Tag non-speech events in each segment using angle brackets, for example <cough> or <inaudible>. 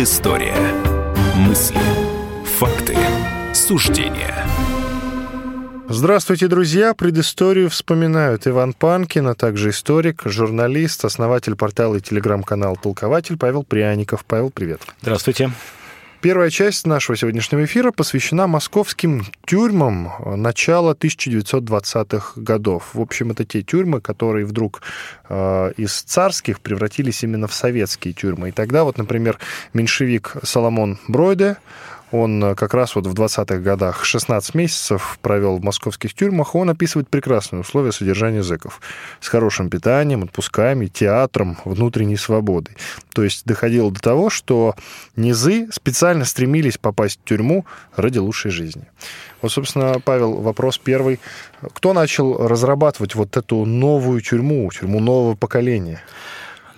Предыстория. Мысли, факты, суждения. Здравствуйте, друзья! Предысторию вспоминают Иван Панкин, а также историк, журналист, основатель портала и телеграм-канала «Толкователь» Павел Пряников. Павел, привет. Здравствуйте. Первая часть нашего сегодняшнего эфира посвящена московским тюрьмам начала 1920-х годов. В общем, это те тюрьмы, которые вдруг э, из царских превратились именно в советские тюрьмы. И тогда вот, например, меньшевик Соломон Бройде он э, как раз вот в 20-х годах 16 месяцев провел в московских тюрьмах. Он описывает прекрасные условия содержания зэков. С хорошим питанием, отпусками, театром, внутренней свободой. То есть доходило до того, что низы специально стремились попасть в тюрьму ради лучшей жизни. Вот, собственно, Павел, вопрос первый. Кто начал разрабатывать вот эту новую тюрьму, тюрьму нового поколения?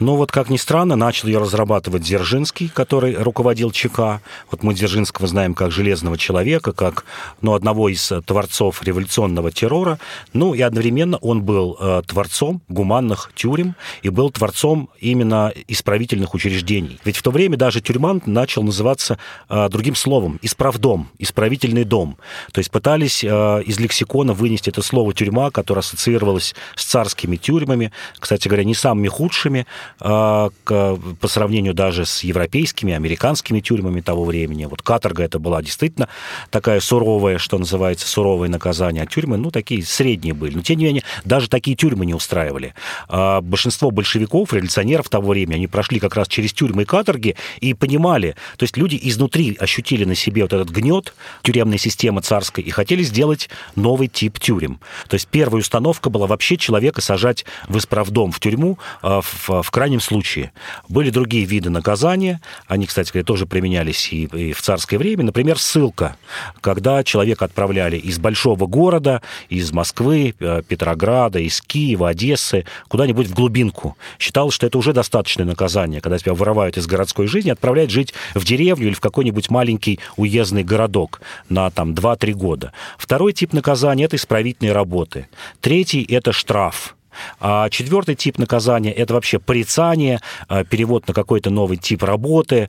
Но вот, как ни странно, начал ее разрабатывать Дзержинский, который руководил ЧК. Вот мы Дзержинского знаем как железного человека, как ну, одного из э, творцов революционного террора. Ну и одновременно он был э, творцом гуманных тюрем и был творцом именно исправительных учреждений. Ведь в то время даже тюрьма начал называться э, другим словом – исправдом, исправительный дом. То есть пытались э, из лексикона вынести это слово «тюрьма», которое ассоциировалось с царскими тюрьмами, кстати говоря, не самыми худшими, по сравнению даже с европейскими, американскими тюрьмами того времени. Вот каторга это была действительно такая суровая, что называется, суровое наказание, а тюрьмы, ну, такие средние были. Но, тем не менее, даже такие тюрьмы не устраивали. А большинство большевиков, революционеров того времени, они прошли как раз через тюрьмы и каторги и понимали, то есть люди изнутри ощутили на себе вот этот гнет тюремной системы царской и хотели сделать новый тип тюрем. То есть первая установка была вообще человека сажать в исправдом, в тюрьму, а, в, в крайнем случае. Были другие виды наказания, они, кстати говоря, тоже применялись и, и в царское время. Например, ссылка, когда человека отправляли из большого города, из Москвы, э, Петрограда, из Киева, Одессы, куда-нибудь в глубинку. Считалось, что это уже достаточное наказание, когда тебя вырывают из городской жизни, отправляют жить в деревню или в какой-нибудь маленький уездный городок на там 2-3 года. Второй тип наказания – это исправительные работы. Третий – это штраф. А четвертый тип наказания – это вообще порицание, а, перевод на какой-то новый тип работы.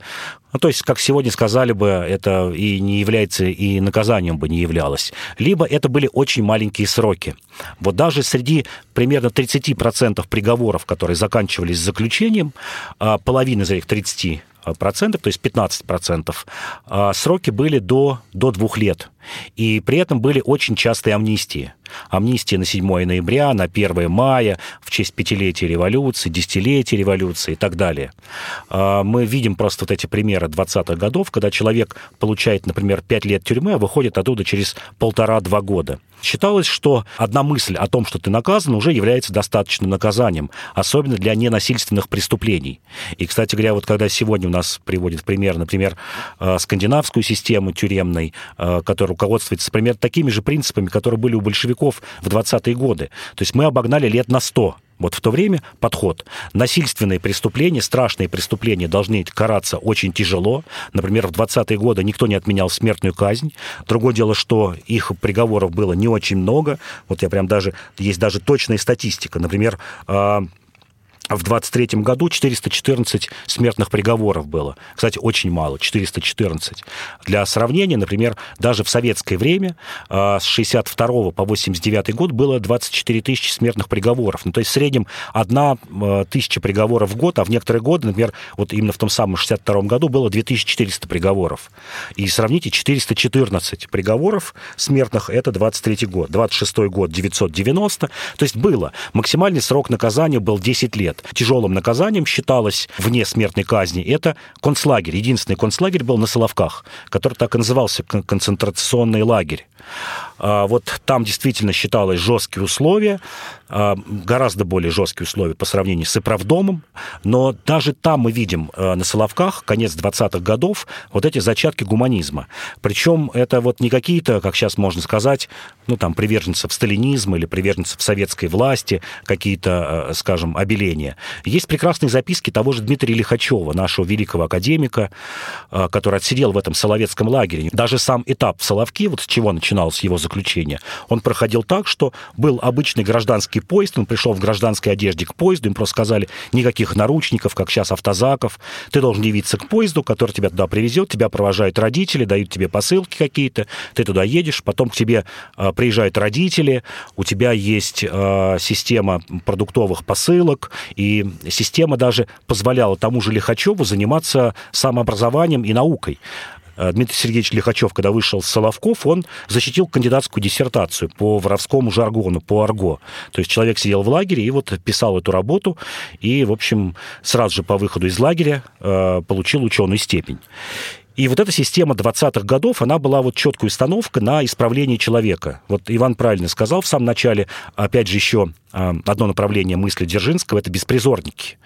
Ну, то есть, как сегодня сказали бы, это и не является, и наказанием бы не являлось. Либо это были очень маленькие сроки. Вот даже среди примерно 30% приговоров, которые заканчивались заключением, а, половина из этих 30 процентов, то есть 15 процентов, а, сроки были до, до двух лет. И при этом были очень частые амнистии. Амнистия на 7 ноября, на 1 мая, в честь пятилетия революции, десятилетия революции и так далее. А, мы видим просто вот эти примеры 20-х годов, когда человек получает, например, 5 лет тюрьмы, а выходит оттуда через полтора-два года. Считалось, что одна мысль о том, что ты наказан, уже является достаточным наказанием, особенно для ненасильственных преступлений. И, кстати говоря, вот когда сегодня у нас приводит пример, например, э, скандинавскую систему тюремной, э, которая руководствуется, например, такими же принципами, которые были у большевиков в 20-е годы. То есть мы обогнали лет на 100 вот в то время подход. Насильственные преступления, страшные преступления должны караться очень тяжело. Например, в 20-е годы никто не отменял смертную казнь. Другое дело, что их приговоров было не очень много. Вот я прям даже... Есть даже точная статистика. Например, а, в 23 году 414 смертных приговоров было. Кстати, очень мало, 414. Для сравнения, например, даже в советское время а, с 62 по 89 год было 24 тысячи смертных приговоров. Ну, то есть в среднем одна а, тысяча приговоров в год, а в некоторые годы, например, вот именно в том самом 62 году было 2400 приговоров. И сравните, 414 приговоров смертных – это 23 год. 26 год – 990. То есть было. Максимальный срок наказания был 10 лет лет. Тяжелым наказанием считалось вне смертной казни это концлагерь. Единственный концлагерь был на Соловках, который так и назывался концентрационный лагерь. А, вот там действительно считалось жесткие условия, гораздо более жесткие условия по сравнению с Иправдомом, но даже там мы видим а, на Соловках, конец 20-х годов, вот эти зачатки гуманизма. Причем это вот не какие-то, как сейчас можно сказать, ну там приверженцев сталинизма или приверженцев советской власти, какие-то, скажем, обеления. Есть прекрасные записки того же Дмитрия Лихачева, нашего великого академика, э, который отсидел в этом Соловецком лагере. Даже сам этап Соловки, вот с чего начиналось его заключение, он проходил так, что был обычный гражданский поезд, он пришел в гражданской одежде к поезду, им просто сказали, никаких наручников, как сейчас автозаков, ты должен явиться к поезду, который тебя туда привезет, тебя провожают родители, дают тебе посылки какие-то, ты туда едешь, потом к тебе э, приезжают родители, у тебя есть э, система продуктовых посылок, и система даже позволяла тому же Лихачеву заниматься самообразованием и наукой. Э, Дмитрий Сергеевич Лихачев, когда вышел с Соловков, он защитил кандидатскую диссертацию по воровскому жаргону, по арго. То есть человек сидел в лагере и вот писал эту работу, и, в общем, сразу же по выходу из лагеря э, получил ученую степень. И вот эта система 20-х годов, она была вот четкая установка на исправление человека. Вот Иван правильно сказал в самом начале, опять же, еще а, одно направление мысли Дзержинского – это беспризорники.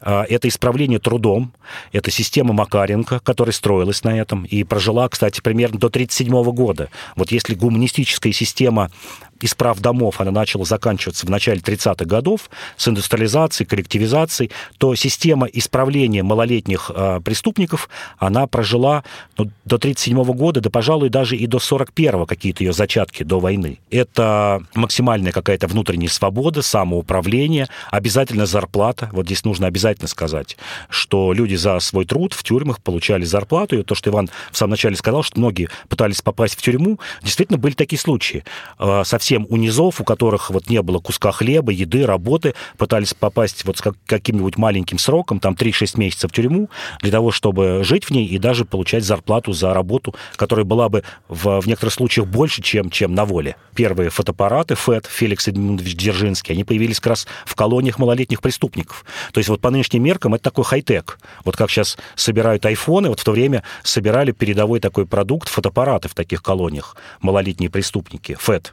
А, это исправление трудом, это система Макаренко, которая строилась на этом и прожила, кстати, примерно до 1937 года. Вот если гуманистическая система исправ домов, она начала заканчиваться в начале 30-х годов с индустриализацией, коллективизацией, то система исправления малолетних э, преступников, она прожила ну, до 1937 года, да, пожалуй, даже и до 41-го какие-то ее зачатки до войны. Это максимальная какая-то внутренняя свобода, самоуправление, обязательно зарплата. Вот здесь нужно обязательно сказать, что люди за свой труд в тюрьмах получали зарплату. И то, что Иван в самом начале сказал, что многие пытались попасть в тюрьму, действительно были такие случаи. А, совсем у низов, у которых вот не было куска хлеба, еды, работы, пытались попасть вот с каким-нибудь маленьким сроком, там 3-6 месяцев в тюрьму, для того, чтобы жить в ней и даже получать зарплату за работу, которая была бы в, в некоторых случаях больше, чем, чем на воле. Первые фотоаппараты ФЭД, Феликс Эдмундович Дзержинский, они появились как раз в колониях малолетних преступников. То есть вот по нынешним меркам это такой хай-тек. Вот как сейчас собирают айфоны, вот в то время собирали передовой такой продукт, фотоаппараты в таких колониях, малолетние преступники, ФЭД.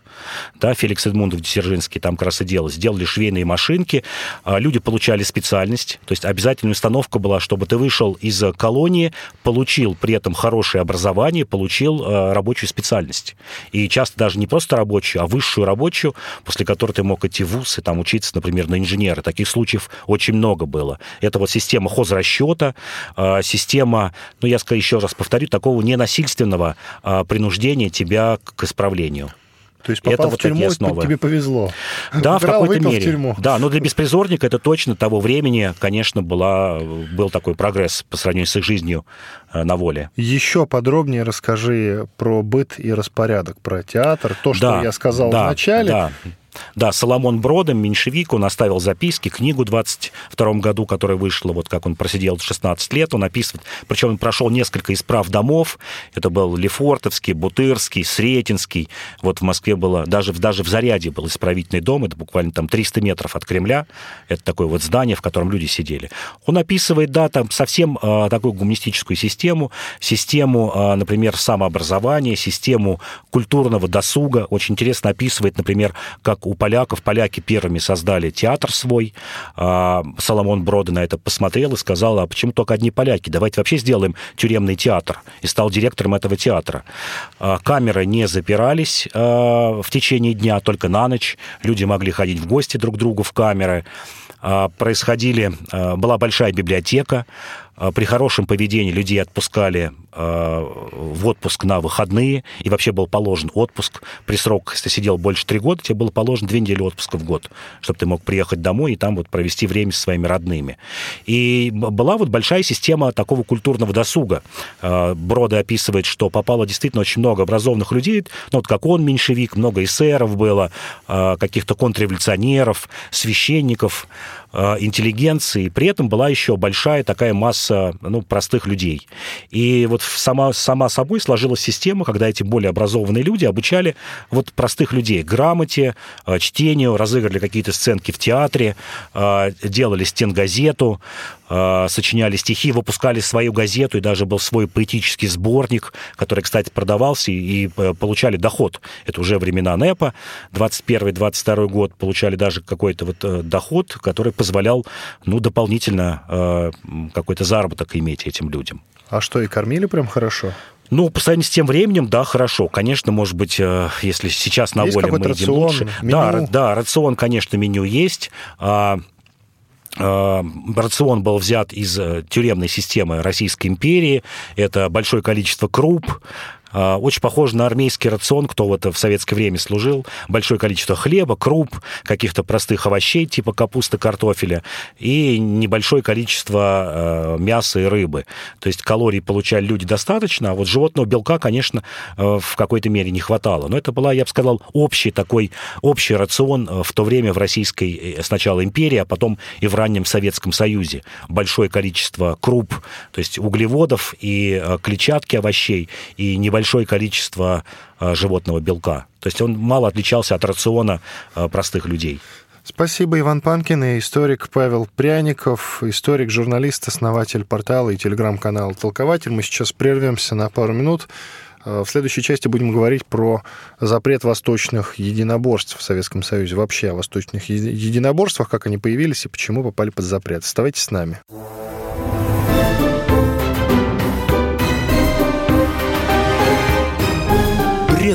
Да, Феликс Эдмундов Дзержинский там как раз и делал. Сделали швейные машинки, а люди получали специальность, то есть обязательная установка была, чтобы ты вышел из колонии, получил при этом хорошее образование, получил э, рабочую специальность. И часто даже не просто рабочую, а высшую рабочую, после которой ты мог идти в вуз и там учиться, например, на инженера. Таких случаев очень много было. Это вот система хозрасчета, а, система, ну, я еще раз повторю, такого ненасильственного а, принуждения тебя к исправлению. То есть попал это в вот тюрьму, основы. тебе повезло. Да, Украл, в какой-то мере. В тюрьму. Да, но для беспризорника это точно того времени, конечно, была, был такой прогресс по сравнению с их жизнью э, на воле. Еще подробнее расскажи про быт и распорядок, про театр, то, что да, я сказал да, в начале. Да. Да, Соломон Бродом, меньшевик, он оставил записки, книгу в 22 году, которая вышла, вот как он просидел 16 лет, он описывает, причем он прошел несколько исправ домов, это был Лефортовский, Бутырский, Сретенский, вот в Москве было, даже, даже в Заряде был исправительный дом, это буквально там 300 метров от Кремля, это такое вот здание, в котором люди сидели. Он описывает, да, там совсем э, такую гуманистическую систему, систему, э, например, самообразования, систему культурного досуга, очень интересно описывает, например, как у поляков. Поляки первыми создали театр свой. А, Соломон Брода на это посмотрел и сказал, а почему только одни поляки? Давайте вообще сделаем тюремный театр. И стал директором этого театра. А, камеры не запирались а, в течение дня, только на ночь. Люди могли ходить в гости друг к другу в камеры. Происходили, была большая библиотека, при хорошем поведении людей отпускали в отпуск на выходные, и вообще был положен отпуск. При срок, если сидел больше три года, тебе было положено две недели отпуска в год, чтобы ты мог приехать домой и там вот провести время со своими родными. И была вот большая система такого культурного досуга. А, Брода описывает, что попало действительно очень много образованных людей, ну вот как он, меньшевик, много эсеров было, каких-то контрреволюционеров, священников, интеллигенции. При этом была еще большая такая масса ну, простых людей. И вот сама, сама собой сложилась система, когда эти более образованные люди обучали вот простых людей. Грамоте, э, чтению, разыгрывали какие-то сценки в театре, э, делали стенгазету, сочиняли стихи, выпускали свою газету, и даже был свой поэтический сборник, который, кстати, продавался, и получали доход. Это уже времена НЭПа, 21-22 год, получали даже какой-то вот доход, который позволял, ну, дополнительно какой-то заработок иметь этим людям. А что, и кормили прям хорошо? Ну, по сравнению с тем временем, да, хорошо. Конечно, может быть, э, если сейчас на есть воле мы едим рацион, лучше. Меню? Да, да, рацион, конечно, меню есть. А, рацион был взят из тюремной системы Российской империи. Это большое количество круп, очень похоже на армейский рацион, кто вот в советское время служил. Большое количество хлеба, круп, каких-то простых овощей, типа капусты, картофеля, и небольшое количество а, мяса и рыбы. То есть калорий получали люди достаточно, а вот животного белка, конечно, а, в какой-то мере не хватало. Но это была, я бы сказал, общий такой, общий рацион в то время в Российской э, сначала империи, а потом и в раннем Советском Союзе. Большое количество круп, то есть углеводов и клетчатки овощей, и небольшое большое количество э, животного белка. То есть он мало отличался от рациона э, простых людей. Спасибо, Иван Панкин и историк Павел Пряников, историк, журналист, основатель портала и телеграм-канала «Толкователь». Мы сейчас прервемся на пару минут. Э, в следующей части будем говорить про запрет восточных единоборств в Советском Союзе, вообще о восточных единоборствах, как они появились и почему попали под запрет. Оставайтесь с нами.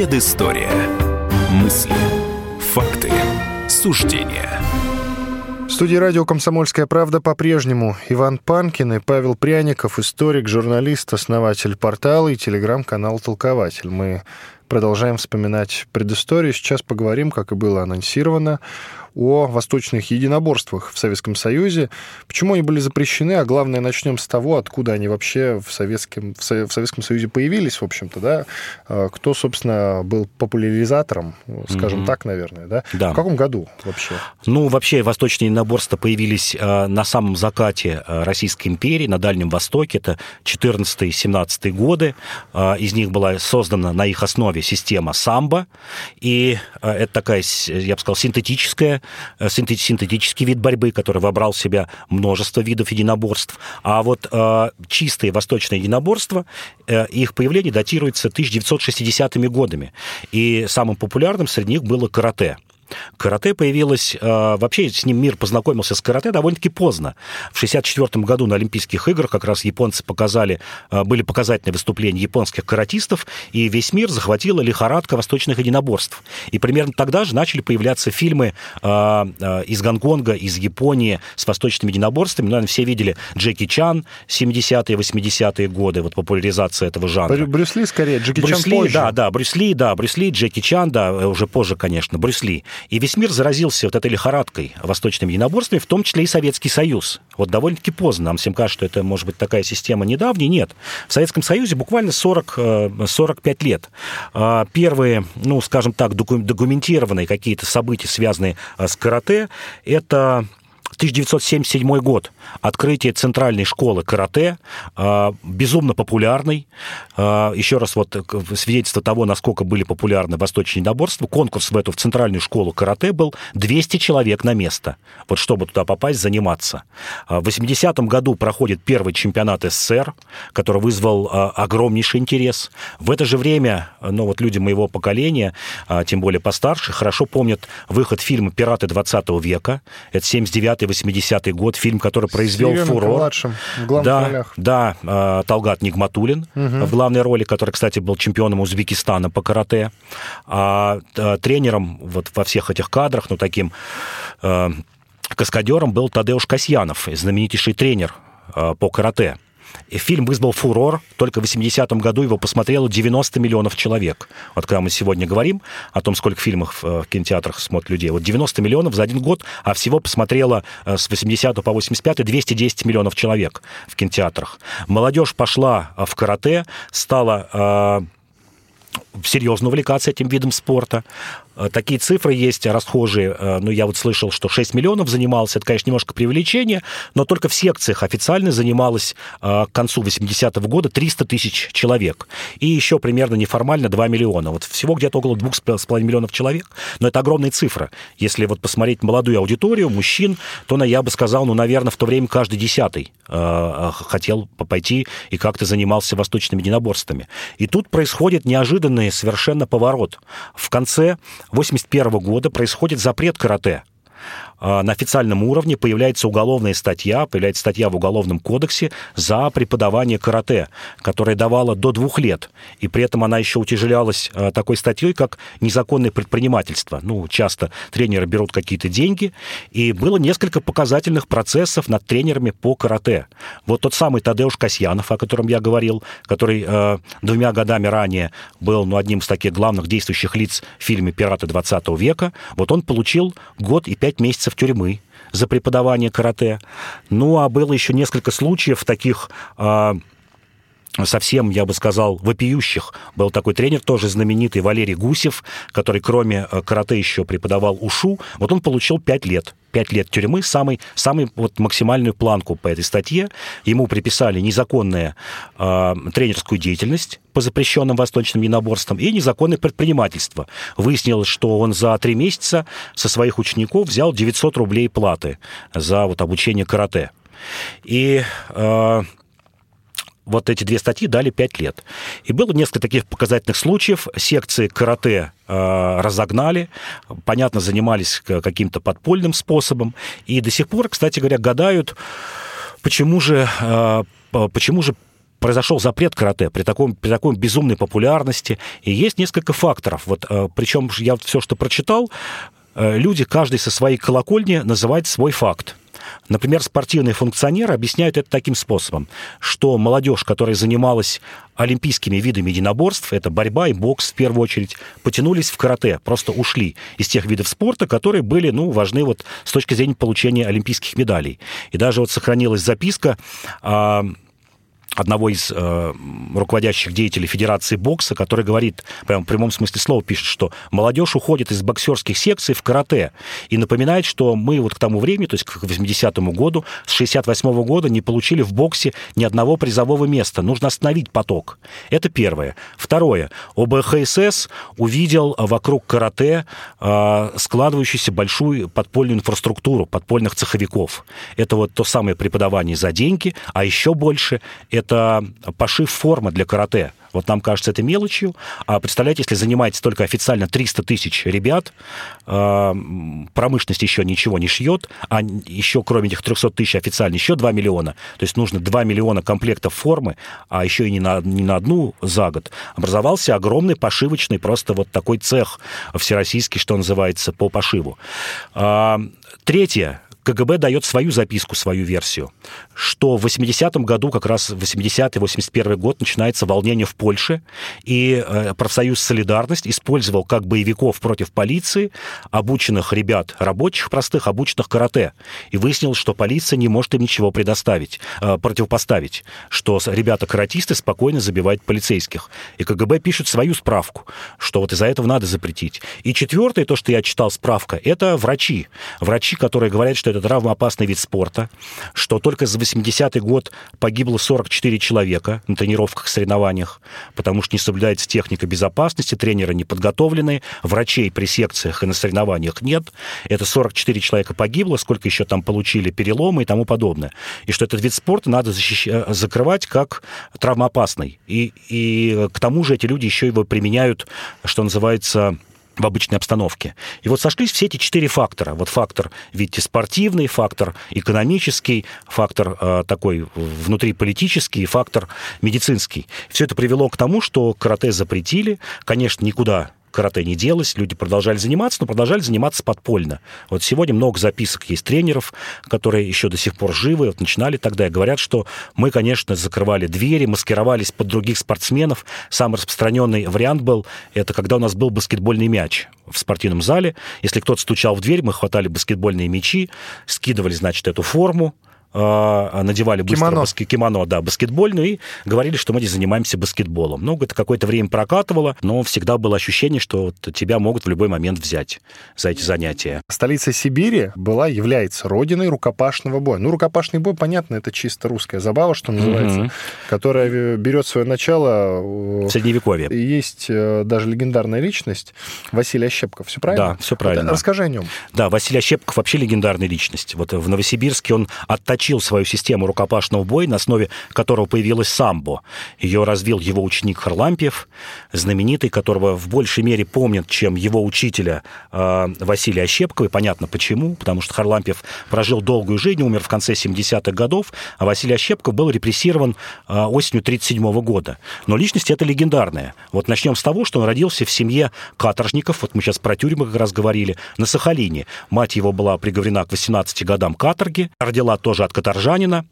Предыстория. Мысли. Факты. Суждения. В студии радио «Комсомольская правда» по-прежнему Иван Панкин и Павел Пряников, историк, журналист, основатель портала и телеграм-канал «Толкователь». Мы продолжаем вспоминать предысторию. Сейчас поговорим, как и было анонсировано, о восточных единоборствах в Советском Союзе. Почему они были запрещены, а главное, начнем с того, откуда они вообще в Советском, в Советском Союзе появились, в общем-то, да? А, кто, собственно, был популяризатором, скажем mm-hmm. так, наверное, да? да? В каком году вообще? Ну, вообще, восточные единоборства появились а, на самом закате а, Российской империи, на Дальнем Востоке, это 14-17 годы. Из них была создана на их основе система самбо, и это такая, я бы сказал, синтетическая Э, синтетический вид борьбы, который вобрал в себя множество видов единоборств. А вот э, чистые восточные единоборства, э, их появление датируется 1960-ми годами. И самым популярным среди них было карате – Карате появилось... Э, вообще с ним мир познакомился с карате довольно-таки поздно. В 1964 году на Олимпийских играх как раз японцы показали... Э, были показательные выступления японских каратистов, и весь мир захватила лихорадка восточных единоборств. И примерно тогда же начали появляться фильмы э, из Гонконга, из Японии с восточными единоборствами. Ну, наверное, все видели Джеки Чан 70-е, 80-е годы, вот популяризация этого жанра. Брюс Ли скорее, Джеки Брюс Чан Ли, позже. Да, да, Брюс Ли, да, Брюс Ли, Джеки Чан, да, уже позже, конечно, Брюс Ли. И весь мир заразился вот этой лихорадкой восточными единоборствами, в том числе и Советский Союз. Вот довольно-таки поздно. Нам всем кажется, что это, может быть, такая система недавняя. Нет. В Советском Союзе буквально 40, 45 э, лет. А, первые, ну, скажем так, документированные какие-то события, связанные э, с карате, это 1977 год. Открытие центральной школы карате, а, безумно популярный. А, еще раз вот свидетельство того, насколько были популярны восточные единоборства. Конкурс в эту в центральную школу карате был 200 человек на место. Вот чтобы туда попасть, заниматься. А, в 80-м году проходит первый чемпионат СССР, который вызвал огромнейший интерес. В это же время, ну вот люди моего поколения, тем более постарше, хорошо помнят выход фильма «Пираты 20 века». Это 79 80-й год, фильм, который произвел Стивен фурор. Младшим, в главных да, ролях. Да, э, Талгат Нигматулин угу. в главной роли, который, кстати, был чемпионом Узбекистана по карате. А э, тренером вот во всех этих кадрах, ну, таким э, каскадером был Тадеуш Касьянов, знаменитейший тренер по карате. Фильм вызвал фурор. Только в 80-м году его посмотрело 90 миллионов человек. Вот когда мы сегодня говорим о том, сколько фильмов э, в кинотеатрах смотрят людей. Вот 90 миллионов за один год, а всего посмотрело э, с 80 по 85 210 миллионов человек в кинотеатрах. Молодежь пошла э, в карате, стала серьезно увлекаться этим видом спорта. Э, такие цифры есть расхожие. Э, ну, я вот слышал, что 6 миллионов занимался. Это, конечно, немножко преувеличение, но только в секциях официально занималось э, к концу 80-го года 300 тысяч человек. И еще примерно неформально 2 миллиона. Вот всего где-то около 2,5 миллионов человек. Но это огромная цифра. Если вот посмотреть молодую аудиторию, мужчин, то, я бы сказал, ну, наверное, в то время каждый десятый хотел пойти и как-то занимался восточными единоборствами. И тут происходит неожиданный совершенно поворот. В конце 1981 года происходит запрет карате. А, на официальном уровне появляется уголовная статья, появляется статья в Уголовном кодексе за преподавание карате, которая давала до двух лет. И при этом она еще утяжелялась а, такой статьей, как незаконное предпринимательство. Ну, часто тренеры берут какие-то деньги, и было несколько показательных процессов над тренерами по карате. Вот тот самый Тадеуш Касьянов, о котором я говорил, который э, двумя годами ранее был ну, одним из таких главных действующих лиц в фильме «Пираты 20 века», вот он получил год и пять месяцев месяцев тюрьмы за преподавание карате. Ну, а было еще несколько случаев таких а, совсем, я бы сказал, вопиющих. Был такой тренер, тоже знаменитый, Валерий Гусев, который кроме э, карате еще преподавал ушу. Вот он получил 5 лет. 5 лет тюрьмы, самый, самый вот максимальную планку по этой статье. Ему приписали незаконную э, тренерскую деятельность по запрещенным восточным единоборствам и незаконное предпринимательство. Выяснилось, что он за три месяца со своих учеников взял 900 рублей платы за вот обучение карате. И э, вот эти две статьи дали 5 лет. И было несколько таких показательных случаев. Секции карате э, разогнали, понятно, занимались каким-то подпольным способом. И до сих пор, кстати говоря, гадают, почему же, э, почему же произошел запрет карате при, таком, при такой безумной популярности. И есть несколько факторов. Вот, э, причем я все, что прочитал, люди, каждый со своей колокольни называет свой факт. Например, спортивные функционеры объясняют это таким способом, что молодежь, которая занималась олимпийскими видами единоборств, это борьба и бокс в первую очередь, потянулись в карате, просто ушли из тех видов спорта, которые были, ну, важны вот с точки зрения получения олимпийских медалей. И даже вот сохранилась записка а, одного из э, руководящих деятелей Федерации бокса, который говорит, прямо в прямом смысле слова пишет, что молодежь уходит из боксерских секций в карате и напоминает, что мы вот к тому времени, то есть к 80-му году, с 68 -го года не получили в боксе ни одного призового места. Нужно остановить поток. Это первое. Второе. ОБХСС увидел вокруг карате э, складывающуюся большую подпольную инфраструктуру подпольных цеховиков. Это вот то самое преподавание за деньги, а еще больше это это пошив формы для карате. Вот нам кажется это мелочью, а представляете, если занимаетесь только официально 300 тысяч ребят, э, промышленность еще ничего не шьет, а еще кроме этих 300 тысяч официально еще 2 миллиона, то есть нужно 2 миллиона комплектов формы, а еще и не на, не на одну за год, образовался огромный пошивочный просто вот такой цех всероссийский, что называется, по пошиву. А, третье, КГБ дает свою записку, свою версию, что в 80-м году, как раз 80-81 год, начинается волнение в Польше, и э, профсоюз «Солидарность» использовал как боевиков против полиции обученных ребят, рабочих простых, обученных карате. И выяснилось, что полиция не может им ничего предоставить, э, противопоставить, что ребята-каратисты спокойно забивают полицейских. И КГБ пишет свою справку, что вот из-за этого надо запретить. И четвертое, то, что я читал справка, это врачи. Врачи, которые говорят, что это травмоопасный вид спорта, что только за 80-й год погибло 44 человека на тренировках, соревнованиях, потому что не соблюдается техника безопасности, тренеры не подготовлены, врачей при секциях и на соревнованиях нет. Это 44 человека погибло, сколько еще там получили переломы и тому подобное. И что этот вид спорта надо защищ... Э, закрывать как травмоопасный. И, и к тому же эти люди еще его применяют, что называется, в обычной обстановке. И вот сошлись все эти четыре фактора. Вот фактор, видите, спортивный, фактор экономический, фактор э, такой внутриполитический, фактор медицинский. Все это привело к тому, что карате запретили. Конечно, никуда карате не делось, люди продолжали заниматься, но продолжали заниматься подпольно. Вот сегодня много записок есть тренеров, которые еще до сих пор живы, вот начинали тогда и говорят, что мы, конечно, закрывали двери, маскировались под других спортсменов. Самый распространенный вариант был, это когда у нас был баскетбольный мяч в спортивном зале. Если кто-то стучал в дверь, мы хватали баскетбольные мячи, скидывали, значит, эту форму, надевали быстро Кимоно. кимоно, да, баскетбольную, и говорили, что мы здесь занимаемся баскетболом. Ну, это какое-то время прокатывало, но всегда было ощущение, что тебя могут в любой момент взять за эти занятия. Столица Сибири была, является родиной рукопашного боя. Ну, рукопашный бой, понятно, это чисто русская забава, что называется, Мгм. которая э, берет свое начало... э, В Средневековье. Есть э, даже легендарная личность Василий Ощепков. Все правильно? Да, все правильно. Вот Расскажи о нем. Да, Василий Ощепков вообще легендарная личность. Вот в Новосибирске он отточил свою систему рукопашного боя, на основе которого появилась самбо. Ее развил его ученик Харлампьев, знаменитый, которого в большей мере помнят, чем его учителя э, Василия Ощепкова. И понятно почему, потому что Харлампьев прожил долгую жизнь, умер в конце 70-х годов, а Василий Ощепков был репрессирован э, осенью 1937 года. Но личность эта легендарная. Вот начнем с того, что он родился в семье каторжников, вот мы сейчас про тюрьмы как раз говорили, на Сахалине. Мать его была приговорена к 18 годам каторги, родила тоже от каторжанина,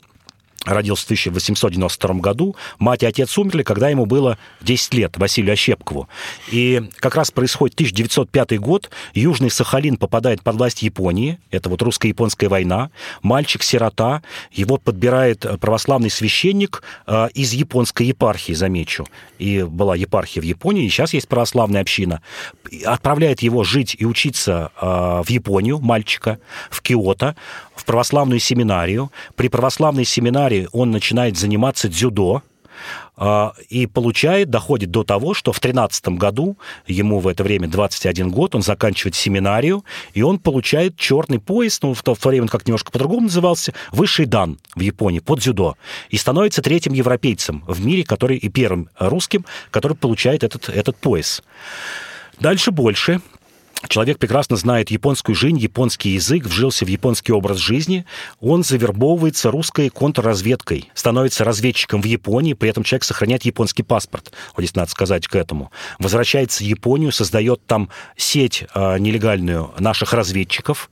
родился в 1892 году. Мать и отец умерли, когда ему было 10 лет, Василию Ощепкову. И как раз происходит 1905 год, Южный Сахалин попадает под власть Японии, это вот русско-японская война, мальчик-сирота, его подбирает православный священник э, из японской епархии, замечу. И была епархия в Японии, и сейчас есть православная община. Отправляет его жить и учиться э, в Японию, мальчика, в Киото, в православную семинарию. При православной семинарии он начинает заниматься дзюдо, а, и получает, доходит до того, что в 13 году, ему в это время 21 год, он заканчивает семинарию, и он получает черный пояс, ну, в то время он как немножко по-другому назывался, высший дан в Японии под дзюдо, и становится третьим европейцем в мире, который и первым русским, который получает этот, этот пояс. Дальше больше. Человек прекрасно знает японскую жизнь, японский язык, вжился в японский образ жизни. Он завербовывается русской контрразведкой, становится разведчиком в Японии, при этом человек сохраняет японский паспорт. Вот здесь надо сказать к этому. Возвращается в Японию, создает там сеть э, нелегальную наших разведчиков,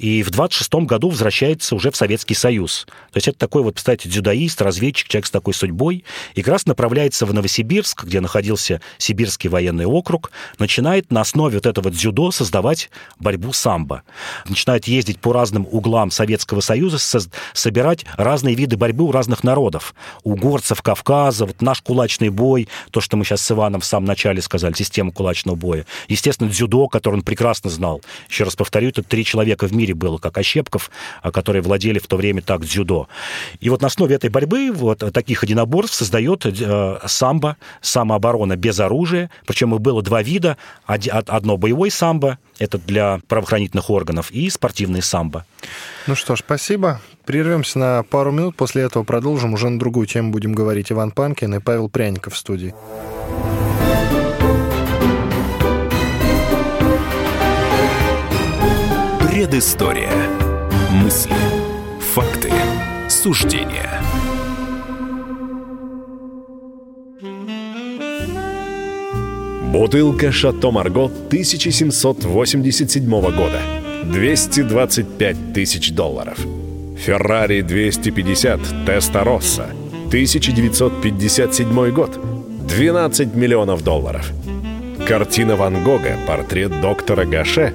и в 26 году возвращается уже в Советский Союз. То есть это такой вот, кстати, дзюдоист, разведчик, человек с такой судьбой, и как раз направляется в Новосибирск, где находился Сибирский военный округ, начинает на основе вот этого дзюдо создавать борьбу самбо. Начинает ездить по разным углам Советского Союза, со- собирать разные виды борьбы у разных народов. У горцев Кавказа, вот наш кулачный бой, то, что мы сейчас с Иваном в самом начале сказали, система кулачного боя. Естественно, дзюдо, который он прекрасно знал. Еще раз повторю, это три человека в мире было, как Ощепков, а, которые владели в то время так дзюдо. И вот на основе этой борьбы, вот таких единоборств создает э, самбо, самооборона без оружия. Причем их было два вида. Одно боевой самбо, это для правоохранительных органов, и спортивный самбо. Ну что ж, спасибо. Прервемся на пару минут, после этого продолжим. Уже на другую тему будем говорить. Иван Панкин и Павел Пряников в студии. Предыстория. Мысли, факты, суждения. Бутылка «Шато Марго» 1787 года. 225 тысяч долларов. «Феррари 250 Теста Росса» 1957 год. 12 миллионов долларов. Картина Ван Гога «Портрет доктора Гаше»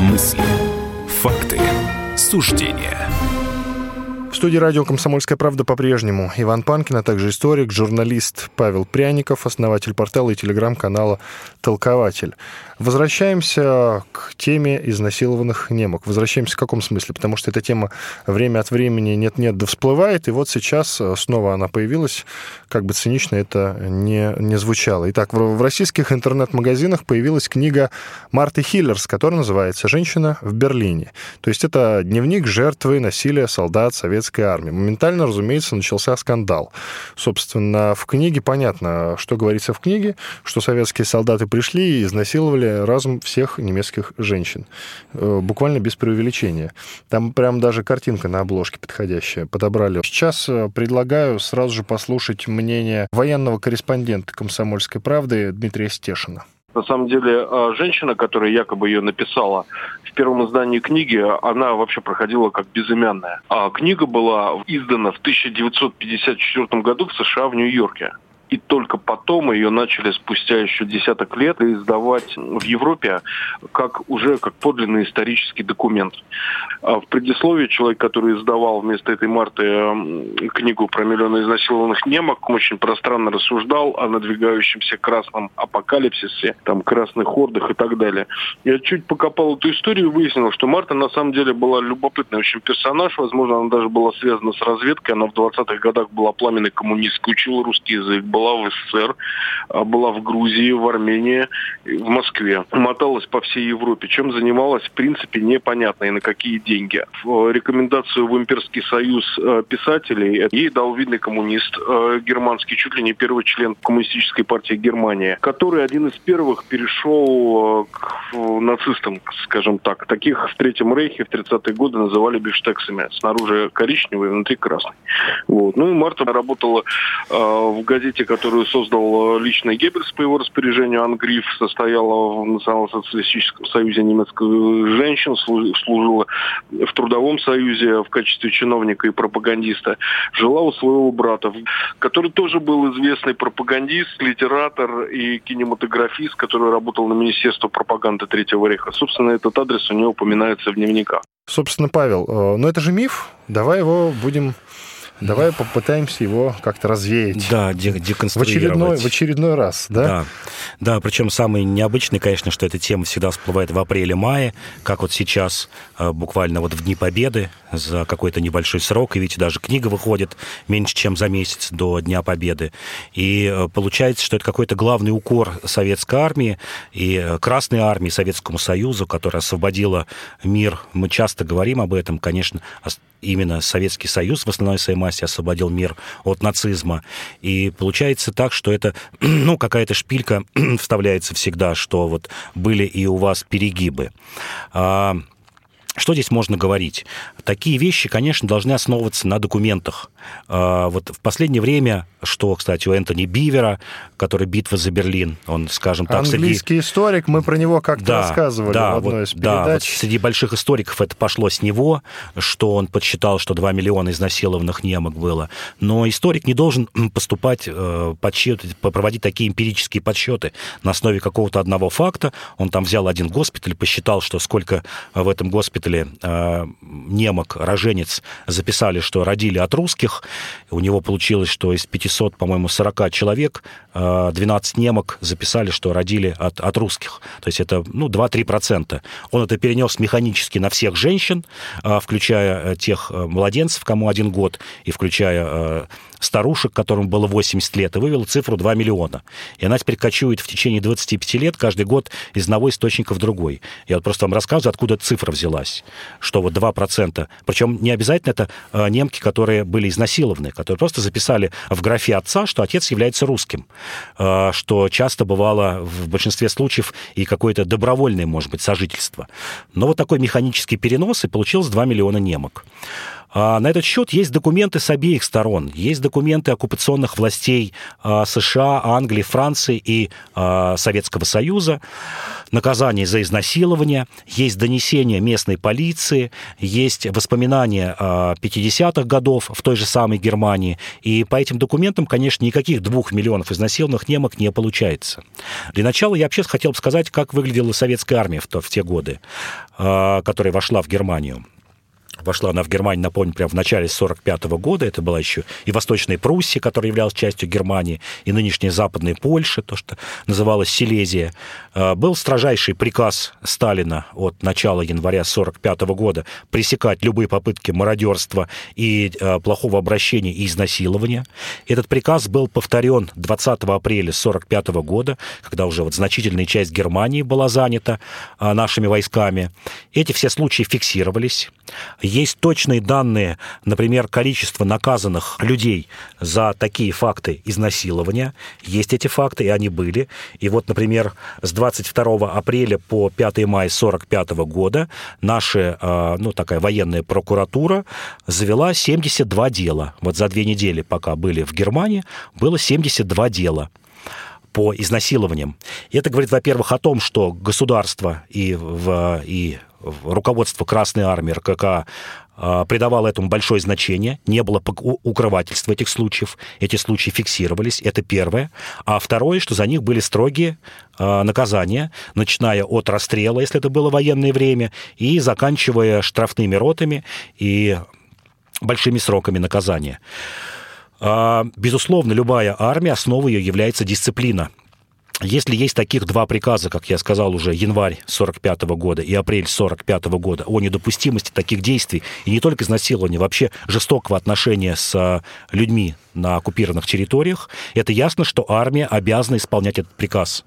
Мысли, факты, суждения. Студии радио «Комсомольская правда» по-прежнему Иван Панкин, а также историк, журналист Павел Пряников, основатель портала и телеграм-канала «Толкователь». Возвращаемся к теме изнасилованных немок. Возвращаемся в каком смысле? Потому что эта тема время от времени нет-нет да всплывает, и вот сейчас э, снова она появилась, как бы цинично это не, не звучало. Итак, в, в российских интернет-магазинах появилась книга Марты Хиллерс, которая называется «Женщина в Берлине». То есть это дневник жертвы насилия солдат Советского советской армии. Моментально, разумеется, начался скандал. Собственно, в книге понятно, что говорится в книге, что советские солдаты пришли и изнасиловали разум всех немецких женщин. Э, буквально без преувеличения. Там прям даже картинка на обложке подходящая подобрали. Сейчас э, предлагаю сразу же послушать мнение военного корреспондента «Комсомольской правды» Дмитрия Стешина. На самом деле, а, женщина, которая якобы ее написала первом издании книги, она вообще проходила как безымянная. А книга была издана в 1954 году в США в Нью-Йорке и только потом ее начали спустя еще десяток лет издавать в Европе как уже как подлинный исторический документ. А в предисловии человек, который издавал вместо этой Марты книгу про миллионы изнасилованных немок, очень пространно рассуждал о надвигающемся красном апокалипсисе, там, красных ордах и так далее. Я чуть покопал эту историю и выяснил, что Марта на самом деле была любопытный очень персонаж, возможно, она даже была связана с разведкой, она в 20-х годах была пламенной коммунисткой, учила русский язык, была в СССР, а, была в Грузии, в Армении, в Москве. Моталась по всей Европе. Чем занималась, в принципе, непонятно и на какие деньги. Рекомендацию в Имперский союз а, писателей ей дал видный коммунист а, германский, чуть ли не первый член коммунистической партии Германии, который один из первых перешел к нацистам, скажем так. Таких в Третьем Рейхе в 30-е годы называли бифштексами. Снаружи коричневый, внутри красный. Вот. Ну и Марта работала э, в газете, которую создал э, лично Геббельс по его распоряжению. Ангриф состояла в Национал-социалистическом союзе немецких женщин, служила в Трудовом союзе в качестве чиновника и пропагандиста. Жила у своего брата, который тоже был известный пропагандист, литератор и кинематографист, который работал на Министерство пропаганды Третьего Рейха. Собственно, этот адрес у него упоминается в дневниках. Собственно, Павел, э, но это же миф. Давай его будем Давай попытаемся его как-то развеять. Да, деконструировать. В очередной, в очередной раз, да? Да. Да, причем самый необычный, конечно, что эта тема всегда всплывает в апреле-мае, как вот сейчас, э, буквально вот в Дни Победы, за какой-то небольшой срок, и видите, даже книга выходит меньше, чем за месяц до Дня Победы. И э, получается, что это какой-то главный укор советской армии и э, Красной армии, Советскому Союзу, которая освободила мир. Мы часто говорим об этом, конечно, именно Советский Союз в основной своей массе освободил мир от нацизма. И получается так, что это, <clears throat> ну, какая-то шпилька <clears throat> вставляется всегда, что вот были и у вас перегибы. А, что здесь можно говорить? Такие вещи, конечно, должны основываться на документах. А, вот в последнее время, что, кстати, у Энтони Бивера, который «Битва за Берлин», он, скажем так... Английский среди... историк, мы про него как-то да, рассказывали да, в одной вот, из передач. Да, вот среди больших историков это пошло с него, что он подсчитал, что 2 миллиона изнасилованных немок было. Но историк не должен поступать, э, подсчет, проводить такие эмпирические подсчеты на основе какого-то одного факта. Он там взял один госпиталь, посчитал, что сколько в этом госпитале э, немок, роженец записали, что родили от русских, у него получилось, что из 500, по-моему, 40 человек 12 э, немок записали, что родили от, от русских. То есть это ну, 2-3%. Он это перенес механически на всех женщин, э, включая тех младенцев, кому один год, и включая старушек, которым было 80 лет, и вывела цифру 2 миллиона. И она теперь кочует в течение 25 лет каждый год из одного источника в другой. Я вот просто вам рассказываю, откуда эта цифра взялась, что вот 2%. Причем не обязательно это а, немки, которые были изнасилованы, которые просто записали в графе отца, что отец является русским, а, что часто бывало в большинстве случаев и какое-то добровольное, может быть, сожительство. Но вот такой механический перенос, и получилось 2 миллиона немок. А на этот счет есть документы с обеих сторон. Есть документы оккупационных властей а, США, Англии, Франции и а, Советского Союза, наказание за изнасилование, есть донесения местной полиции, есть воспоминания 50-х годов в той же самой Германии. И по этим документам, конечно, никаких двух миллионов изнасилованных немок не получается. Для начала я вообще хотел бы сказать, как выглядела советская армия в, в те годы, которая вошла в Германию. Вошла она в Германию, напомню, прямо в начале 1945 года. Это была еще и Восточная Пруссия, которая являлась частью Германии, и нынешняя Западная Польша, то, что называлось Силезия. А, был строжайший приказ Сталина от начала января 1945 года пресекать любые попытки мародерства и а, плохого обращения и изнасилования. Этот приказ был повторен 20 апреля 1945 года, когда уже вот значительная часть Германии была занята а, нашими войсками. Эти все случаи фиксировались. Есть точные данные, например, количество наказанных людей за такие факты изнасилования. Есть эти факты, и они были. И вот, например, с 22 апреля по 5 мая 1945 года наша, ну, такая военная прокуратура завела 72 дела. Вот за две недели, пока были в Германии, было 72 дела по изнасилованиям. И это говорит, во-первых, о том, что государство и, в, и руководство Красной Армии, РКК, а, придавало этому большое значение, не было укрывательства этих случаев, эти случаи фиксировались, это первое. А второе, что за них были строгие а, наказания, начиная от расстрела, если это было военное время, и заканчивая штрафными ротами и большими сроками наказания. А, безусловно, любая армия, основой ее является дисциплина. Если есть таких два приказа, как я сказал уже, январь 45 года и апрель 45 года о недопустимости таких действий, и не только изнасилования, вообще жестокого отношения с а, людьми на оккупированных территориях, это ясно, что армия обязана исполнять этот приказ.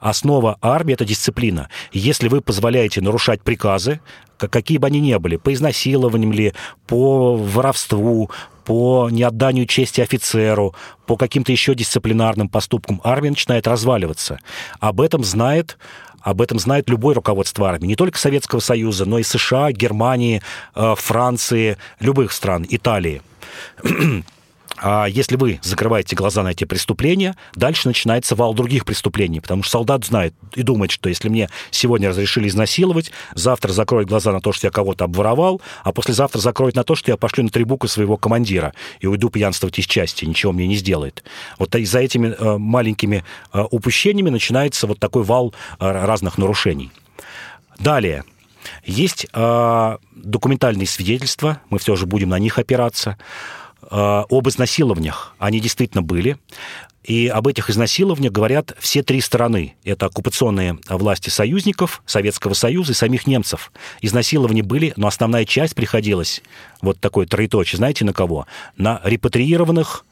Основа армии – это дисциплина. Если вы позволяете нарушать приказы, какие бы они ни были, по изнасилованиям ли, по воровству, по неотданию чести офицеру, по каким-то еще дисциплинарным поступкам, армия начинает разваливаться. Об этом знает об этом знает любое руководство армии, не только Советского Союза, но и США, Германии, э, Франции, любых стран, Италии. А если вы закрываете глаза на эти преступления, дальше начинается вал других преступлений, потому что солдат знает и думает, что если мне сегодня разрешили изнасиловать, завтра закроет глаза на то, что я кого-то обворовал, а послезавтра закроет на то, что я пошлю на три буквы своего командира и уйду пьянствовать из части, ничего мне не сделает. Вот за этими э, маленькими э, упущениями начинается вот такой вал э, разных нарушений. Далее. Есть документальные свидетельства, мы все же будем на них опираться. Э, об изнасилованиях. Они действительно были. И об этих изнасилованиях говорят все три стороны. Это оккупационные власти союзников, Советского Союза и самих немцев. Изнасилования были, но основная часть приходилась, вот такой троеточие, знаете, на кого? На репатриированных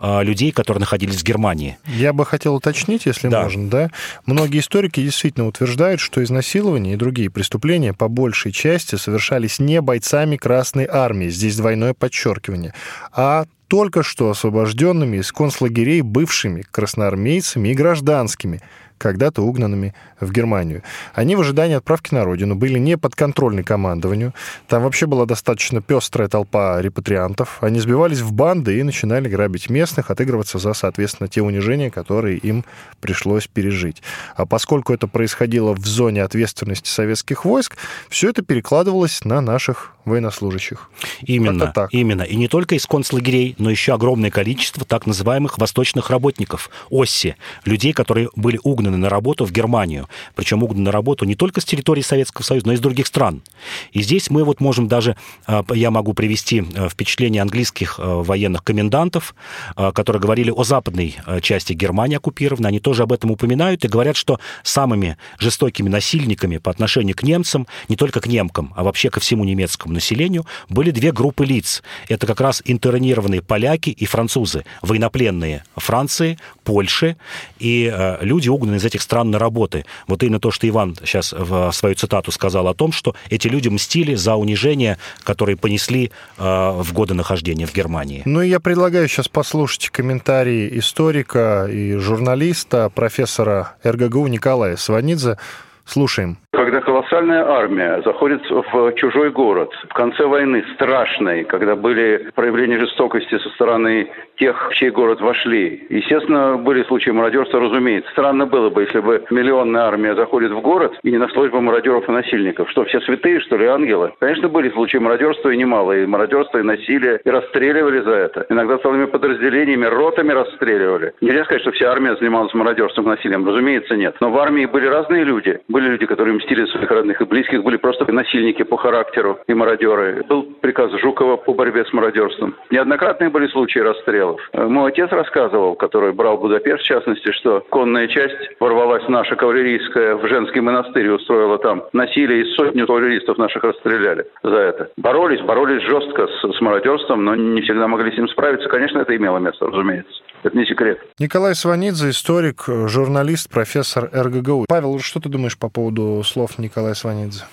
людей, которые находились в Германии. Я бы хотел уточнить, если да. можно, да. Многие историки действительно утверждают, что изнасилования и другие преступления по большей части совершались не бойцами Красной Армии, здесь двойное подчеркивание, а только что освобожденными из концлагерей бывшими красноармейцами и гражданскими – когда-то угнанными в Германию. Они в ожидании отправки на родину были не подконтрольны командованию. Там вообще была достаточно пестрая толпа репатриантов. Они сбивались в банды и начинали грабить местных, отыгрываться за, соответственно, те унижения, которые им пришлось пережить. А поскольку это происходило в зоне ответственности советских войск, все это перекладывалось на наших военнослужащих. Именно, так. именно. И не только из концлагерей, но еще огромное количество так называемых восточных работников, ОССИ, людей, которые были угнаны на работу в Германию. Причем угнаны на работу не только с территории Советского Союза, но и из других стран. И здесь мы вот можем даже, а, я могу привести а, впечатление английских а, военных комендантов, которые говорили о западной части Германии оккупированной. Они тоже об этом упоминают и говорят, что самыми жестокими насильниками по отношению к немцам, не только к немкам, а вообще ко всему немецкому населению были две группы лиц. Это как раз интернированные поляки и французы, военнопленные Франции, Польши и э, люди, угнанные из этих стран на работы. Вот именно то, что Иван сейчас в свою цитату сказал о том, что эти люди мстили за унижение, которые понесли э, в годы нахождения в Германии. Ну и я предлагаю сейчас послушать комментарии историка и журналиста, профессора РГГУ Николая Сванидзе. Слушаем. Когда колоссальная армия заходит в чужой город в конце войны, страшной, когда были проявления жестокости со стороны тех, в чей город вошли. Естественно, были случаи мародерства, разумеется. Странно было бы, если бы миллионная армия заходит в город и не нашлось бы мародеров и насильников. Что, все святые, что ли, ангелы? Конечно, были случаи мародерства и немало. И мародерства, и насилия. И расстреливали за это. Иногда целыми подразделениями, ротами расстреливали. Нельзя сказать, что вся армия занималась мародерством и насилием. Разумеется, нет. Но в армии были разные люди. Были люди, которые мстили своих родных и близких, были просто насильники по характеру и мародеры. Был приказ Жукова по борьбе с мародерством. Неоднократные были случаи расстрелов. Мой отец рассказывал, который брал Будапешт, в частности, что конная часть ворвалась наша кавалерийская в женский монастырь и устроила там насилие, и сотню кавалеристов наших расстреляли за это. Боролись, боролись жестко с, с мародерством, но не всегда могли с ним справиться. Конечно, это имело место, разумеется. Это не секрет. Николай Сванидзе, историк, журналист, профессор РГГУ. Павел, что ты думаешь по поводу слов Николая Сванидзе?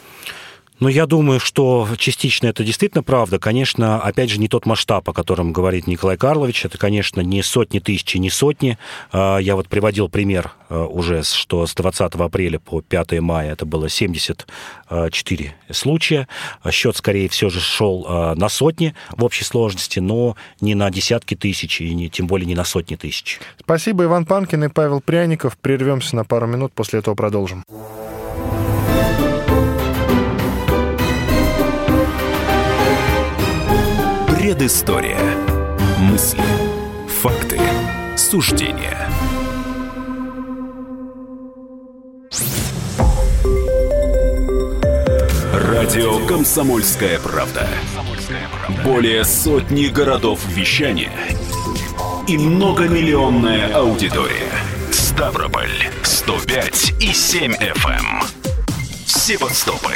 Ну, я думаю, что частично это действительно правда. Конечно, опять же, не тот масштаб, о котором говорит Николай Карлович. Это, конечно, не сотни тысяч, не сотни. А, я вот приводил пример а, уже, что с 20 апреля по 5 мая это было 74 случая. Счет, скорее, все же шел на сотни в общей сложности, но не на десятки тысяч, и не, тем более не на сотни тысяч. Спасибо, Иван Панкин и Павел Пряников. Прервемся на пару минут, после этого продолжим. Предыстория. Мысли, факты, суждения. Радио «Комсомольская правда». Более сотни городов вещания и многомиллионная аудитория. Ставрополь 105 и 7 FM. Эм. Севастополь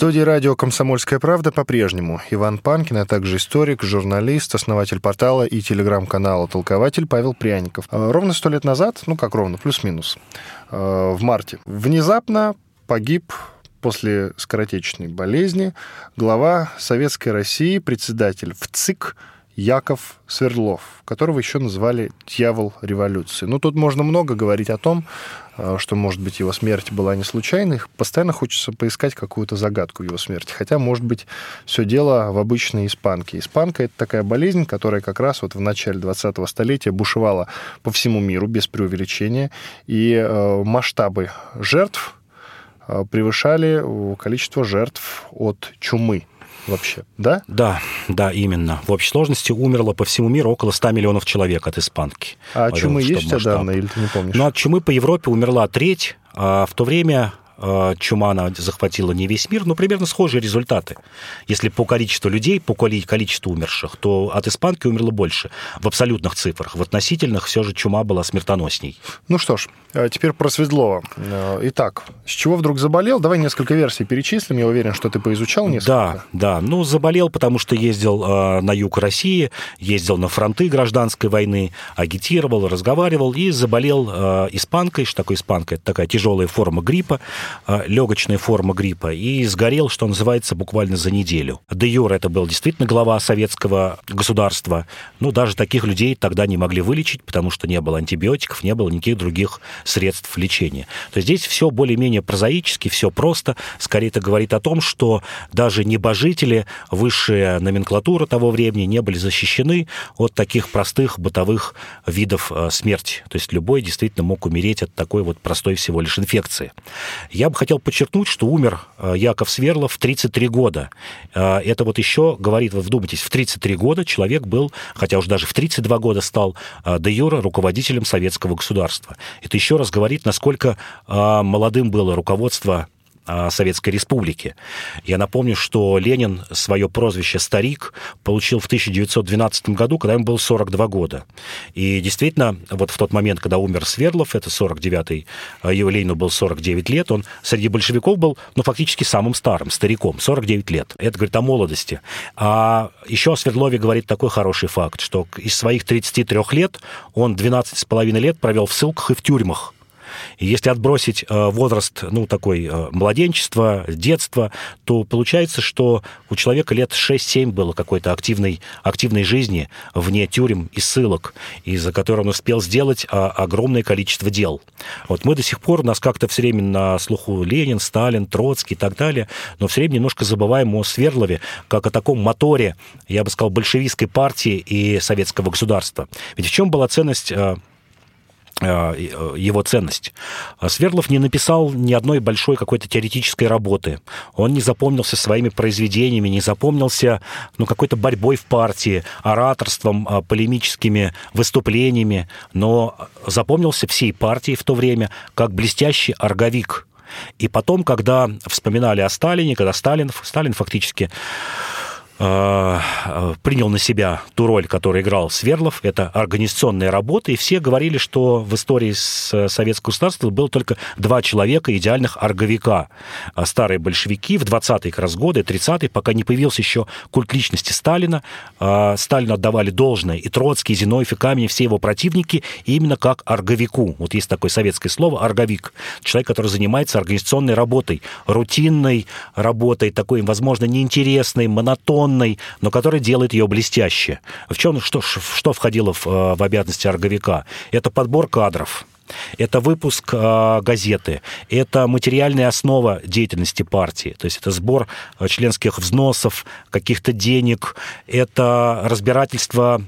студии радио «Комсомольская правда» по-прежнему Иван Панкин, а также историк, журналист, основатель портала и телеграм-канала «Толкователь» Павел Пряников. А, ровно сто лет назад, ну как ровно, плюс-минус, а, в марте, внезапно погиб после скоротечной болезни глава Советской России, председатель ВЦИК Яков Свердлов, которого еще называли «дьявол революции». Ну, тут можно много говорить о том, э, что, может быть, его смерть была не случайной. Постоянно хочется поискать какую-то загадку его смерти. Хотя, может быть, все дело в обычной испанке. Испанка – это такая болезнь, которая как раз вот в начале 20-го столетия бушевала по всему миру, без преувеличения. И э, масштабы жертв э, превышали количество жертв от чумы вообще, да? Да, да, именно. В общей сложности умерло по всему миру около 100 миллионов человек от испанки. А от чумы есть у тебя данные, или ты не помнишь? Ну, от чумы по Европе умерла треть, а в то время чума она захватила не весь мир, но примерно схожие результаты. Если по количеству людей, по количеству умерших, то от испанки умерло больше в абсолютных цифрах. В относительных все же чума была смертоносней. Ну что ж, э, теперь про Светлова. Э, итак, с чего вдруг заболел? Давай несколько версий перечислим. Я уверен, что ты поизучал несколько. Да, да. Ну, заболел, потому что ездил на юг России, ездил на фронты гражданской войны, агитировал, разговаривал и заболел испанкой. Что такое испанка? Это такая тяжелая форма гриппа. А, легочная форма гриппа, и сгорел, что называется, буквально за неделю. Де Юр это был действительно глава советского государства. Ну, даже таких людей тогда не могли вылечить, потому что не было антибиотиков, не было никаких других средств лечения. То есть здесь все более-менее прозаически, все просто. Скорее это говорит о том, что даже небожители, высшая номенклатура того времени не были защищены от таких простых бытовых видов э, смерти. То есть любой действительно мог умереть от такой вот простой всего лишь инфекции. Я бы хотел подчеркнуть, что умер э, Яков Сверлов в 33 года. Э, это вот еще говорит, вы вдумайтесь, в 33 года человек был, хотя уже даже в 32 года стал э, де юра руководителем советского государства. Это еще раз говорит, насколько молодым было руководство Советской Республики. Я напомню, что Ленин свое прозвище «Старик» получил в 1912 году, когда ему было 42 года. И действительно, вот в тот момент, когда умер Свердлов, это 49-й, а его Ленину был 49 лет, он среди большевиков был, ну, фактически самым старым, стариком, 49 лет. Это говорит о молодости. А еще о Свердлове говорит такой хороший факт, что из своих 33 лет он 12,5 лет провел в ссылках и в тюрьмах. И если отбросить э, возраст, ну, такой э, младенчества, детства, то получается, что у человека лет 6-7 было какой-то активной, активной жизни вне тюрем и ссылок, из-за которой он успел сделать а, огромное количество дел. Вот мы до сих пор, нас как-то все время на слуху Ленин, Сталин, Троцкий и так далее, но все время немножко забываем о Свердлове, как о таком моторе, я бы сказал, большевистской партии и советского государства. Ведь в чем была ценность э, его ценность. Свердлов не написал ни одной большой какой-то теоретической работы. Он не запомнился своими произведениями, не запомнился ну, какой-то борьбой в партии, ораторством, э, полемическими выступлениями, но запомнился всей партией в то время как блестящий орговик. И потом, когда вспоминали о Сталине, когда Сталин, Сталин фактически э, принял на себя ту роль, которую играл Сверлов. Это организационная работа, и все говорили, что в истории советского государства было только два человека идеальных орговика. А старые большевики в 20-е как раз годы, 30-е, пока не появился еще культ личности Сталина. Э, Сталину отдавали должное и Троцкий, и Зиновьев, и Камень, все его противники, именно как орговику. Вот есть такое советское слово «орговик». Человек, который занимается организационной работой, рутинной работой, такой, возможно, неинтересной, монотонной, но который делает ее блестяще. В чем, что, что входило в, э, в обязанности орговика? Это подбор кадров, это выпуск э, газеты, это материальная основа деятельности партии, то есть это сбор э, членских взносов, каких-то денег, это разбирательство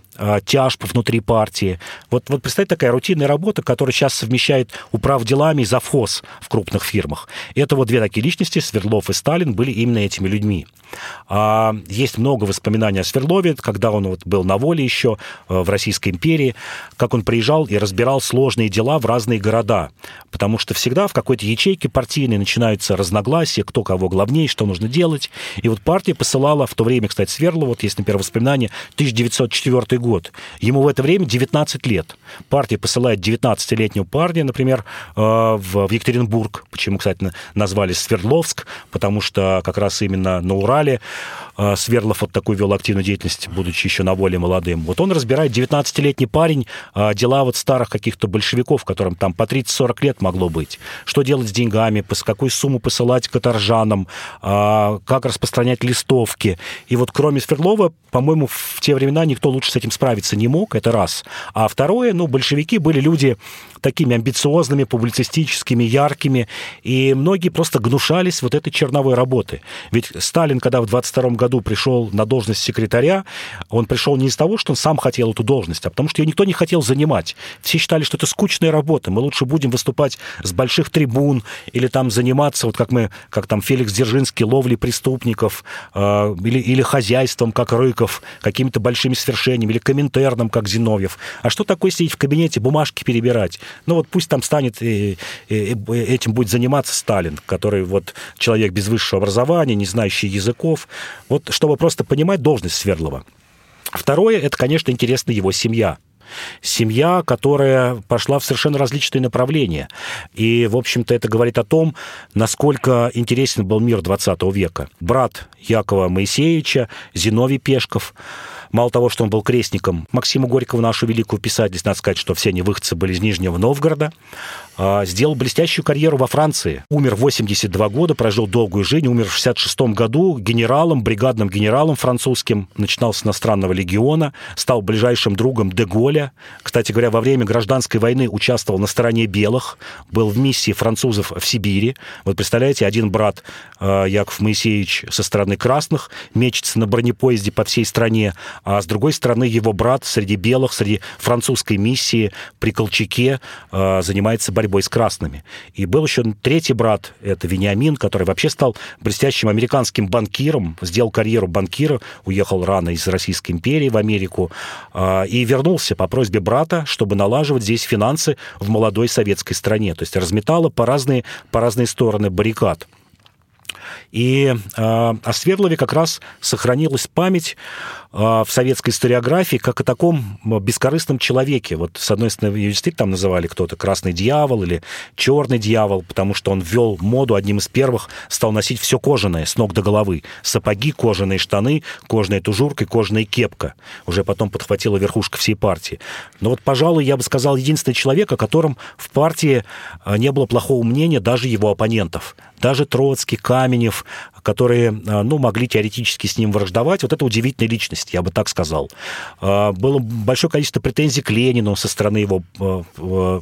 тяжб внутри партии. Вот, вот представьте, такая рутинная работа, которая сейчас совмещает управ делами и завхоз в крупных фирмах. Это вот две такие личности, Свердлов и Сталин, были именно этими людьми. А, есть много воспоминаний о Свердлове, когда он вот был на воле еще э, в Российской империи, как он приезжал и разбирал сложные дела в разные города. Потому что всегда в какой-то ячейке партийной начинаются разногласия, кто кого главнее, что нужно делать. И вот партия посылала в то время, кстати, Свердлова, вот есть, например, воспоминания, 1904 год. Ему в это время 19 лет. Партия посылает 19-летнего парня, например, э, в Екатеринбург. Почему, кстати, назвали Свердловск? Потому что как раз именно на Урале Сверлов вот такую вел активную деятельность, будучи еще на воле молодым. Вот он разбирает, 19-летний парень, а, дела вот старых каких-то большевиков, которым там по 30-40 лет могло быть. Что делать с деньгами, какую сумму посылать каторжанам, а, как распространять листовки. И вот кроме Свердлова, по-моему, в те времена никто лучше с этим справиться не мог, это раз. А второе, ну, большевики были люди такими амбициозными, публицистическими, яркими, и многие просто гнушались вот этой черновой работы. Ведь Сталин, когда в 22 году пришел на должность секретаря, он пришел не из того, что он сам хотел эту должность, а потому что ее никто не хотел занимать. Все считали, что это скучная работа, мы лучше будем выступать с больших трибун или там заниматься, вот как мы, как там Феликс Дзержинский, ловли преступников, э, или, или хозяйством, как Рыков, какими-то большими свершениями, или коминтерном, как Зиновьев. А что такое сидеть в кабинете, бумажки перебирать? Ну вот пусть там станет, и, и, и этим будет заниматься Сталин, который вот человек без высшего образования, не знающий языков. Вот чтобы просто понимать должность Свердлова. Второе, это, конечно, интересна его семья семья, которая пошла в совершенно различные направления. И, в общем-то, это говорит о том, насколько интересен был мир 20 века. Брат Якова Моисеевича, Зиновий Пешков, Мало того, что он был крестником Максима Горького, нашего великого писателя, надо сказать, что все они выходцы были из Нижнего Новгорода, сделал блестящую карьеру во Франции. Умер в 82 года, прожил долгую жизнь, умер в 66 году генералом, бригадным генералом французским, начинал с иностранного легиона, стал ближайшим другом Деголя. Кстати говоря, во время гражданской войны участвовал на стороне белых, был в миссии французов в Сибири. Вот представляете, один брат а, Яков Моисеевич со стороны красных мечется на бронепоезде по всей стране, а с другой стороны его брат среди белых, среди французской миссии при Колчаке э, занимается борьбой с красными. И был еще третий брат, это Вениамин, который вообще стал блестящим американским банкиром, сделал карьеру банкира, уехал рано из Российской империи в Америку э, и вернулся по просьбе брата, чтобы налаживать здесь финансы в молодой советской стране. То есть разметало по разные, по разные стороны баррикад. И э, о Свердлове как раз сохранилась память э, в советской историографии как о таком бескорыстном человеке. Вот, с одной стороны, ее действительно там называли кто-то «красный дьявол» или «черный дьявол», потому что он ввел моду, одним из первых стал носить все кожаное с ног до головы. Сапоги, кожаные штаны, кожаная тужурка и кожаная кепка. Уже потом подхватила верхушка всей партии. Но вот, пожалуй, я бы сказал, единственный человек, о котором в партии не было плохого мнения даже его оппонентов. Даже Троцкий, Каменев, которые а, ну, могли теоретически с ним враждовать. Вот это удивительная личность, я бы так сказал. А, было большое количество претензий к Ленину со стороны его а,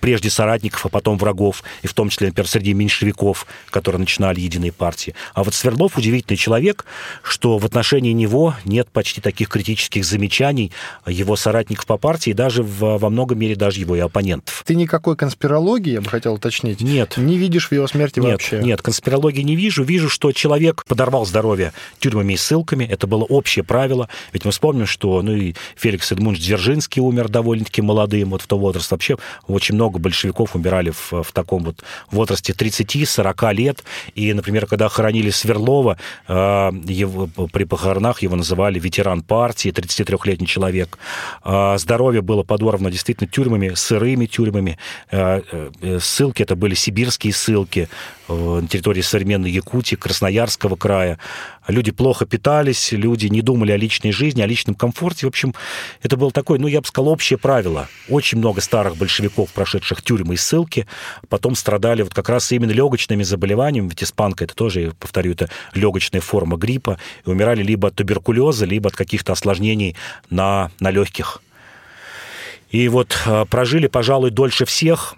прежде соратников, а потом врагов, и в том числе, например, среди меньшевиков, которые начинали единые партии. А вот Свердлов удивительный человек, что в отношении него нет почти таких критических замечаний его соратников по партии, и даже в, во многом мере даже его и оппонентов. Ты никакой конспирологии, я бы хотел уточнить, нет. не видишь в его смерти нет, вообще? Нет, конспирологии не вижу. Вижу, что человек подорвал здоровье тюрьмами и ссылками. Это было общее правило. Ведь мы вспомним, что ну, и Феликс Эдмундович Дзержинский умер довольно-таки молодым, вот в то возраст вообще очень очень много большевиков умирали в, в таком вот возрасте 30-40 лет. И, например, когда хоронили Сверлова, э, его, при похоронах его называли ветеран партии, 33-летний человек. Э, здоровье было подорвано действительно тюрьмами, сырыми тюрьмами. Э, ссылки это были сибирские ссылки на территории современной Якутии, Красноярского края. Люди плохо питались, люди не думали о личной жизни, о личном комфорте. В общем, это было такое, ну, я бы сказал, общее правило. Очень много старых большевиков, прошедших тюрьмы и ссылки, потом страдали вот как раз именно легочными заболеваниями, ведь испанка это тоже, я повторю, это легочная форма гриппа, и умирали либо от туберкулеза, либо от каких-то осложнений на, на легких. И вот а, прожили, пожалуй, дольше всех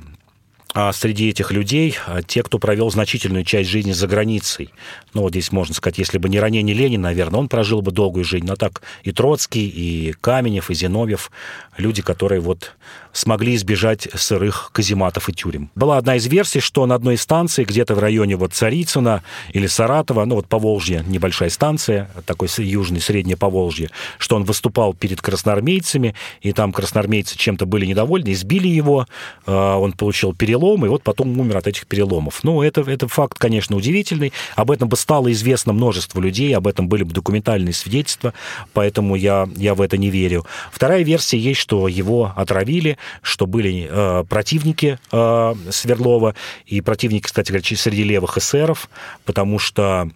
среди этих людей а, те, кто провел значительную часть жизни за границей. Ну, вот здесь можно сказать, если бы не ранение Ленина, наверное, он прожил бы долгую жизнь. Но так и Троцкий, и Каменев, и Зиновьев, люди, которые вот смогли избежать сырых казематов и тюрем. Была одна из версий, что на одной из станций, где-то в районе вот Царицына или Саратова, ну вот Поволжье, небольшая станция, такой южный, среднее Поволжье, что он выступал перед красноармейцами, и там красноармейцы чем-то были недовольны, избили его, а, он получил перелом, и вот потом умер от этих переломов. Ну, это, это факт, конечно, удивительный. Об этом бы стало известно множество людей, об этом были бы документальные свидетельства, поэтому я, я в это не верю. Вторая версия есть, что его отравили, что были э, противники э, Свердлова, и противники, кстати говоря, среди левых эсеров, потому что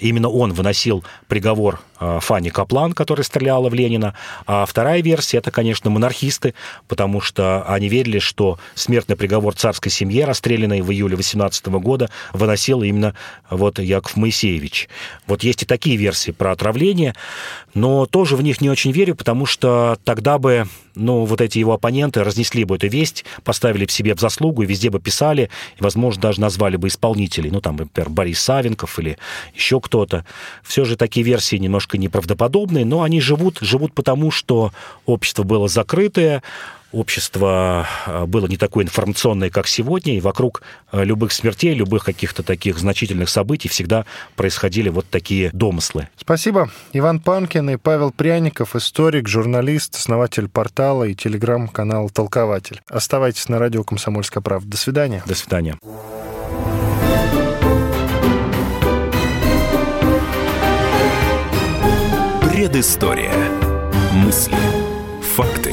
Именно он выносил приговор э, Фанни Каплан, которая стреляла в Ленина. А вторая версия – это, конечно, монархисты, потому что они верили, что смертный приговор царской семье, расстрелянной в июле 18 года, выносил именно вот Яков Моисеевич. Вот есть и такие версии про отравление, но тоже в них не очень верю, потому что тогда бы ну, вот эти его оппоненты разнесли бы эту весть, поставили в себе в заслугу и везде бы писали, и, возможно, даже назвали бы исполнителей, ну, там, например, Борис Савенков или еще кто-то. Все же такие версии немножко неправдоподобные, но они живут, живут потому, что общество было закрытое, общество а, было не такое информационное, как сегодня, и вокруг а, любых смертей, любых каких-то таких значительных событий всегда происходили вот такие домыслы. Спасибо. Иван Панкин и Павел Пряников, историк, журналист, основатель портала и телеграм-канала «Толкователь». Оставайтесь на радио «Комсомольская правда». До свидания. До свидания. Предыстория. Мысли. Факты.